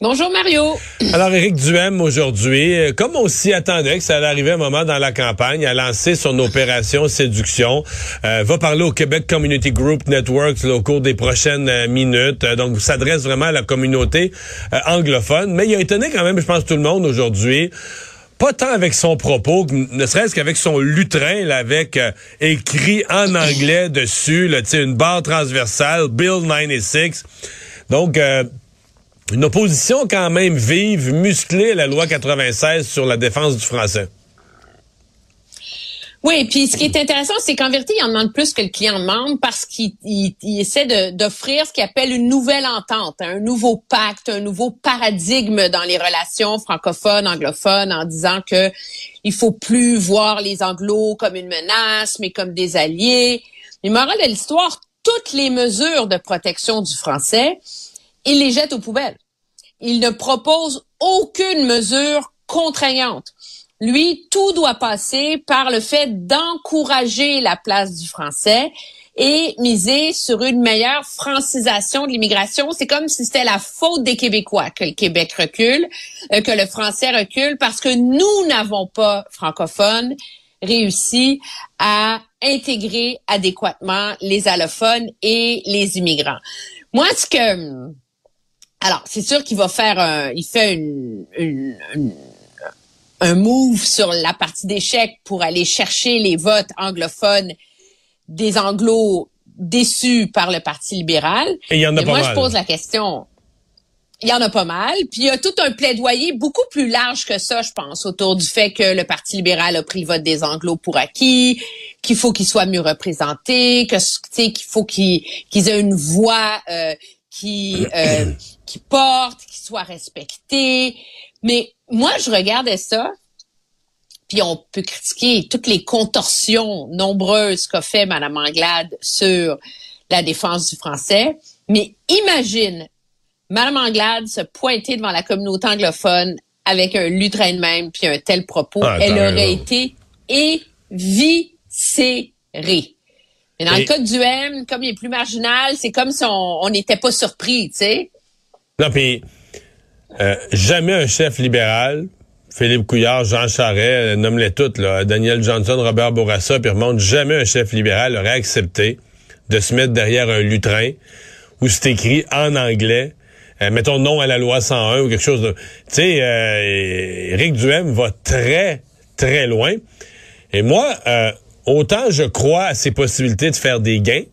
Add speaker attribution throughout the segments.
Speaker 1: Bonjour Mario.
Speaker 2: Alors Éric Duhem aujourd'hui, euh, comme on s'y attendait que ça allait arriver un moment dans la campagne, a lancé son opération séduction, euh, va parler au Québec Community Group Networks au cours des prochaines euh, minutes. Euh, donc s'adresse vraiment à la communauté anglophone, mais il a étonné quand même, je pense tout le monde aujourd'hui. Pas tant avec son propos, ne serait-ce qu'avec son lutrin, là, avec écrit en anglais dessus, là, une barre transversale, Bill 96. Donc, une opposition quand même vive, musclée à la loi 96 sur la défense du français.
Speaker 1: Oui, puis ce qui est intéressant, c'est qu'en vérité, il en demande plus que le client demande parce qu'il essaie d'offrir ce qu'il appelle une nouvelle entente, un nouveau pacte, un nouveau paradigme dans les relations francophones, anglophones, en disant que il faut plus voir les anglos comme une menace, mais comme des alliés. Mais moral de l'histoire, toutes les mesures de protection du français, il les jette aux poubelles. Il ne propose aucune mesure contraignante. Lui, tout doit passer par le fait d'encourager la place du français et miser sur une meilleure francisation de l'immigration. C'est comme si c'était la faute des Québécois que le Québec recule, euh, que le français recule, parce que nous n'avons pas, francophones, réussi à intégrer adéquatement les allophones et les immigrants. Moi, ce que alors, c'est sûr qu'il va faire un, il fait une, un move sur la partie d'échec pour aller chercher les votes anglophones des anglos déçus par le Parti libéral.
Speaker 2: Et il y en a pas
Speaker 1: moi,
Speaker 2: mal.
Speaker 1: je pose la question. Il y en a pas mal. Puis il y a tout un plaidoyer beaucoup plus large que ça, je pense, autour du fait que le Parti libéral a pris le vote des anglos pour acquis, qu'il faut qu'ils soient mieux représentés, que qu'il faut qu'ils aient une voix euh, qui euh, qui porte, qui soit respecté. Mais moi, je regardais ça, puis on peut critiquer toutes les contorsions nombreuses qu'a fait Mme Anglade sur la défense du français. Mais imagine Mme Anglade se pointer devant la communauté anglophone avec un lutrin de même puis un tel propos.
Speaker 2: Ah,
Speaker 1: Elle aurait été éviscérée. Mais dans
Speaker 2: Et-
Speaker 1: le cas du M, comme il est plus marginal, c'est comme si on on n'était pas surpris, tu sais.
Speaker 2: Non, puis euh, jamais un chef libéral, Philippe Couillard, Jean Charest, euh, nomme-les toutes, là, Daniel Johnson, Robert Bourassa, puis remonte, jamais un chef libéral aurait accepté de se mettre derrière un lutrin où c'est écrit en anglais, euh, mettons non à la loi 101 ou quelque chose de... Tu sais, euh, Éric Duhem va très, très loin. Et moi, euh, autant je crois à ses possibilités de faire des gains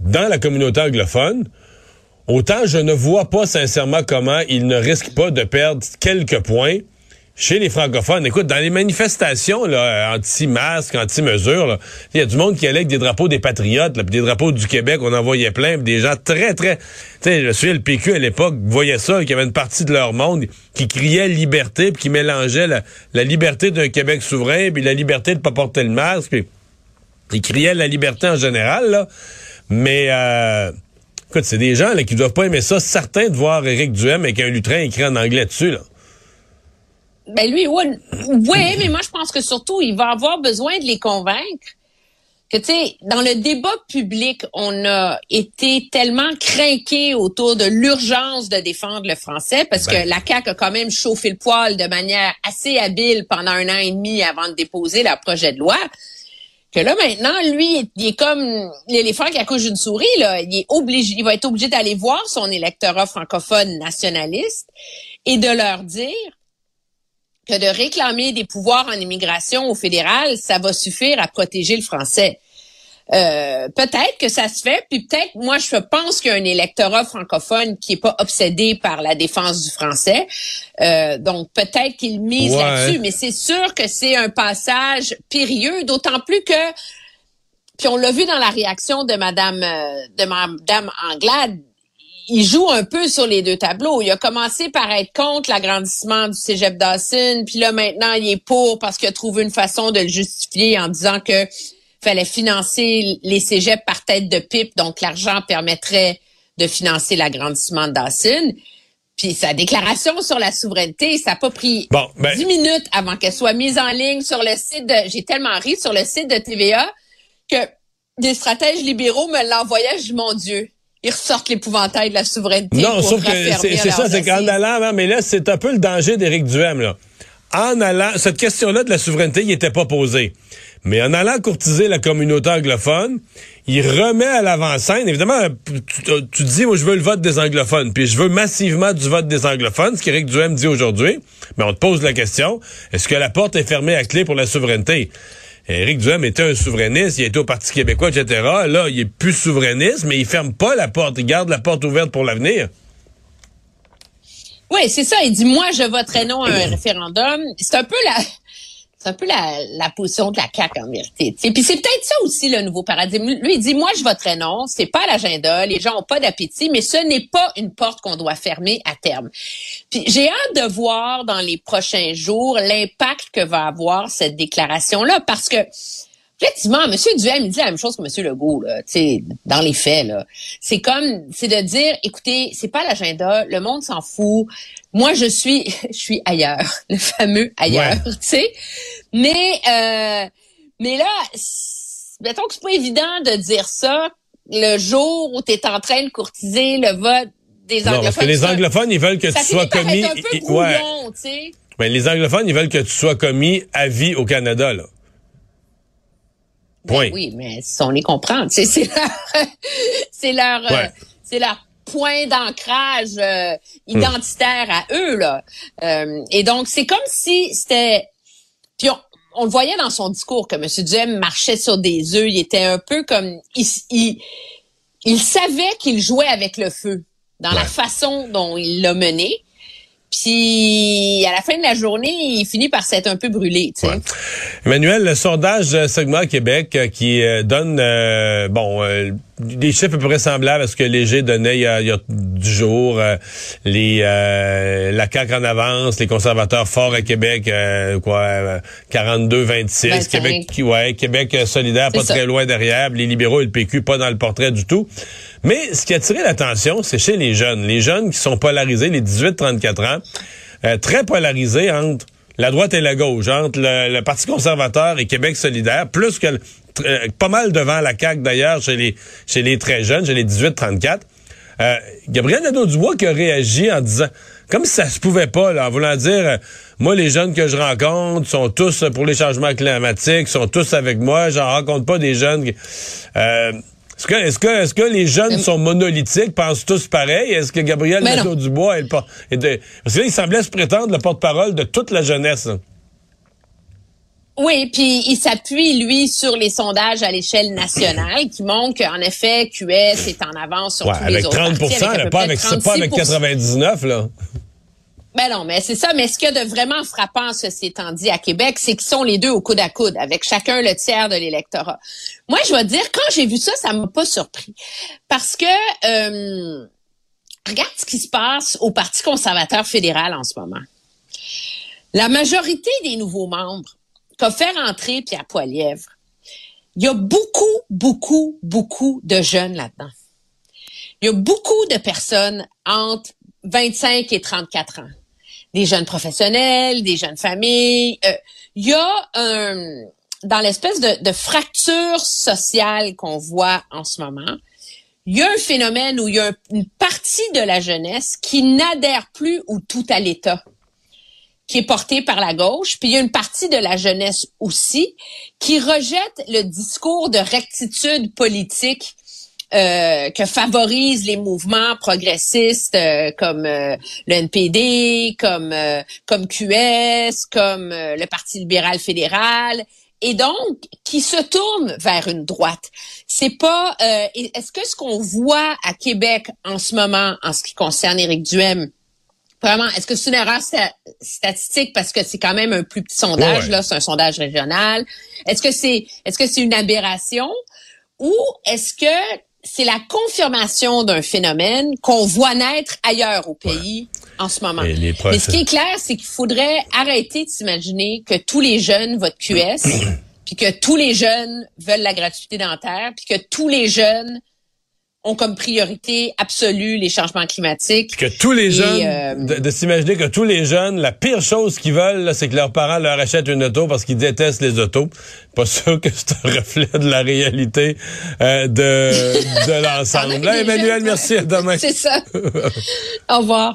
Speaker 2: dans la communauté anglophone, Autant je ne vois pas sincèrement comment il ne risque pas de perdre quelques points chez les francophones. Écoute, dans les manifestations anti-masques, anti-mesures, il y a du monde qui allait avec des drapeaux des patriotes, là, des drapeaux du Québec, on en voyait plein, puis des gens très, très... Tu sais, je souviens, le PQ à l'époque voyait ça, qu'il y avait une partie de leur monde qui criait liberté, puis qui mélangeait la, la liberté d'un Québec souverain, puis la liberté de pas porter le masque, puis ils criaient la liberté en général, là. Mais... Euh, Écoute, c'est des gens là, qui doivent pas aimer ça. Certains de voir Éric Duhem avec un lutrin écrit en anglais dessus. Là.
Speaker 1: Ben lui, ouais, ouais, mais moi je pense que surtout il va avoir besoin de les convaincre que tu sais, dans le débat public, on a été tellement craqué autour de l'urgence de défendre le français parce
Speaker 2: Ben.
Speaker 1: que la CAQ a quand même chauffé le poil de manière assez habile pendant un an et demi avant de déposer leur projet de loi. Que là maintenant, lui, il est comme l'éléphant qui accouche d'une souris. Là, il est obligé, il va être obligé d'aller voir son électorat francophone nationaliste et de leur dire que de réclamer des pouvoirs en immigration au fédéral, ça va suffire à protéger le français. Euh, peut-être que ça se fait, puis peut-être, moi, je pense qu'il y a un électorat francophone qui est pas obsédé par la défense du français. Euh, donc, peut-être qu'il mise
Speaker 2: Ouais.
Speaker 1: là-dessus, mais c'est sûr que c'est un passage périlleux, d'autant plus que, puis on l'a vu dans la réaction de Madame, euh, de Madame Anglade, il joue un peu sur les deux tableaux. Il a commencé par être contre l'agrandissement du cégep Dawson, puis là maintenant il est pour parce qu'il a trouvé une façon de le justifier en disant que fallait financer les cégeps par tête de pipe, donc l'argent permettrait de financer l'agrandissement de Dawson. Puis sa déclaration sur la souveraineté, ça n'a pas pris
Speaker 2: Bon, ben-
Speaker 1: 10 minutes avant qu'elle soit mise en ligne sur le site de... J'ai tellement ri sur le site de TVA que des stratèges libéraux me l'envoyaient. Je dis, mon Dieu, ils ressortent l'épouvantail de la souveraineté
Speaker 2: Non,
Speaker 1: pour
Speaker 2: sauf que c'est ça, c'est qu'en allant, mais là, c'est un peu le danger d'Éric Duhem, là. En allant, cette question-là de la souveraineté, il n'était pas posée. Mais en allant courtiser la communauté anglophone, il remet à l'avant-scène, évidemment, tu, tu dis, moi, je veux le vote des anglophones, puis je veux massivement du vote des anglophones, ce qu'Éric Duhem dit aujourd'hui. Mais on te pose la question, est-ce que la porte est fermée à clé pour la souveraineté? Éric Duhem était un souverainiste, il était au Parti québécois, etc. Là, il est plus souverainiste, mais il ferme pas la porte, il garde la porte ouverte pour l'avenir.
Speaker 1: Oui, c'est ça. Il dit, moi, je voterai non à un référendum. C'est un peu la... C'est un peu la, la position de la CAQ en vérité. sais. Puis c'est peut-être ça aussi le nouveau paradigme. Lui, il dit moi je voterai non, c'est pas l'agenda, les gens ont pas d'appétit, mais ce n'est pas une porte qu'on doit fermer à terme. Puis j'ai hâte de voir dans les prochains jours l'impact que va avoir cette déclaration là parce que Effectivement, M. Duhem, il dit la même chose que M. Legault, là, tu sais, dans les faits, là. C'est comme, c'est de dire, écoutez, c'est pas l'agenda, le monde s'en fout. Moi, je suis, je suis ailleurs, le fameux ailleurs,
Speaker 2: Ouais.
Speaker 1: tu sais. Mais, euh, mais là, mettons que c'est pas évident de dire ça le jour où tu es en train de courtiser le vote des
Speaker 2: Non,
Speaker 1: anglophones.
Speaker 2: parce que les anglophones, ils veulent que
Speaker 1: ça
Speaker 2: tu sois commis.
Speaker 1: un peu
Speaker 2: ouais.
Speaker 1: brouillon, tu sais.
Speaker 2: Mais les anglophones, ils veulent que tu sois commis à vie au Canada, là.
Speaker 1: Ben
Speaker 2: Point.
Speaker 1: oui, mais on les comprend, c'est leur, c'est leur, euh, c'est leur point d'ancrage euh, identitaire à eux là. Euh, et donc c'est comme si c'était, puis on, on le voyait dans son discours que M. Duhem marchait sur des œufs. Il était un peu comme, il, il, il savait qu'il jouait avec le feu dans la façon dont il l'a mené. Puis à la fin de la journée, il finit par s'être un peu brûlé.
Speaker 2: Ouais. Emmanuel, le sondage Segma Québec euh, qui euh, donne euh, bon euh, des chiffres à peu près semblables à ce que Léger donnait il y a, il y a du jour. euh, les euh, la CAQ en avance, les conservateurs forts à Québec, euh, quoi, euh, 42-26.
Speaker 1: 25.
Speaker 2: Québec, qui- ouais, Québec solidaire, pas
Speaker 1: ça.
Speaker 2: très loin derrière. Les libéraux et le PQ pas dans le portrait du tout. Mais ce qui a attiré l'attention, c'est chez les jeunes. Les jeunes qui sont polarisés, les 18-34 ans, euh, très polarisés entre la droite et la gauche, entre le, le Parti conservateur et Québec solidaire, plus que euh, pas mal devant la CAQ d'ailleurs chez les chez les très jeunes, chez les 18-34. Euh, Gabriel Nadeau-Dubois qui a réagi en disant, comme ça se pouvait pas, là, en voulant dire, euh, moi, les jeunes que je rencontre sont tous pour les changements climatiques, sont tous avec moi, j'en rencontre pas des jeunes. Euh, est-ce que, est-ce que, est-ce que les jeunes sont monolithiques, pensent tous pareil? Est-ce que Gabriel. Nadeau-Dubois est le por- est de- parce que là, il semblait se prétendre le porte-parole de toute la jeunesse.
Speaker 1: Oui, puis il s'appuie, lui, sur les sondages à l'échelle nationale qui montrent qu'en effet, QS est en avance sur
Speaker 2: Ouais,
Speaker 1: tous
Speaker 2: avec
Speaker 1: les autres
Speaker 2: 30
Speaker 1: partis,
Speaker 2: là,
Speaker 1: à peu
Speaker 2: pas avec, pas avec
Speaker 1: 36%.
Speaker 2: 99 là.
Speaker 1: Ben non, mais c'est ça. Mais ce qu'il y a de vraiment frappant, ceci étant dit, à Québec, c'est qu'ils sont les deux au coude à coude, avec chacun le tiers de l'électorat. Moi, je vais te dire, quand j'ai vu ça, ça m'a pas surpris. Parce que, euh, regarde ce qui se passe au Parti conservateur fédéral en ce moment. La majorité des nouveaux membres qu'a fait rentrer Pierre Poilièvre, il y a beaucoup, beaucoup, beaucoup de jeunes là-dedans. Il y a beaucoup de personnes entre 25 et 34 ans. Des jeunes professionnels, des jeunes familles. Euh, il y a un, dans l'espèce de, de fracture sociale qu'on voit en ce moment, il y a un phénomène où il y a un- une partie de la jeunesse qui n'adhère plus ou tout à l'État qui est portée par la gauche, puis il y a une partie de la jeunesse aussi qui rejette le discours de rectitude politique euh, que favorisent les mouvements progressistes euh, comme euh, le NPD, comme euh, comme QS, comme euh, le Parti libéral fédéral et donc qui se tourne vers une droite. C'est pas euh, est-ce que ce qu'on voit à Québec en ce moment en ce qui concerne Éric Duhem Vraiment, est-ce que c'est une erreur sta- statistique parce que c'est quand même un plus petit sondage
Speaker 2: Ouais.
Speaker 1: là, c'est un sondage régional? Est-ce que c'est est-ce que c'est une aberration? Ou est-ce que c'est la confirmation d'un phénomène qu'on voit naître ailleurs au pays en ce moment? Mais ce qui est clair, c'est qu'il faudrait arrêter de s'imaginer que tous les jeunes votent QS, puis que tous les jeunes veulent la gratuité dentaire, puis que tous les jeunes ont comme priorité absolue les changements climatiques.
Speaker 2: que tous les
Speaker 1: Et,
Speaker 2: jeunes,
Speaker 1: euh,
Speaker 2: de, de s'imaginer que tous les jeunes, la pire chose qu'ils veulent, c'est que leurs parents leur achètent une auto parce qu'ils détestent les autos. Pas sûr que c'est un reflet de la réalité euh, de, de l'ensemble. Emmanuel, merci. À demain.
Speaker 1: C'est ça. Au revoir.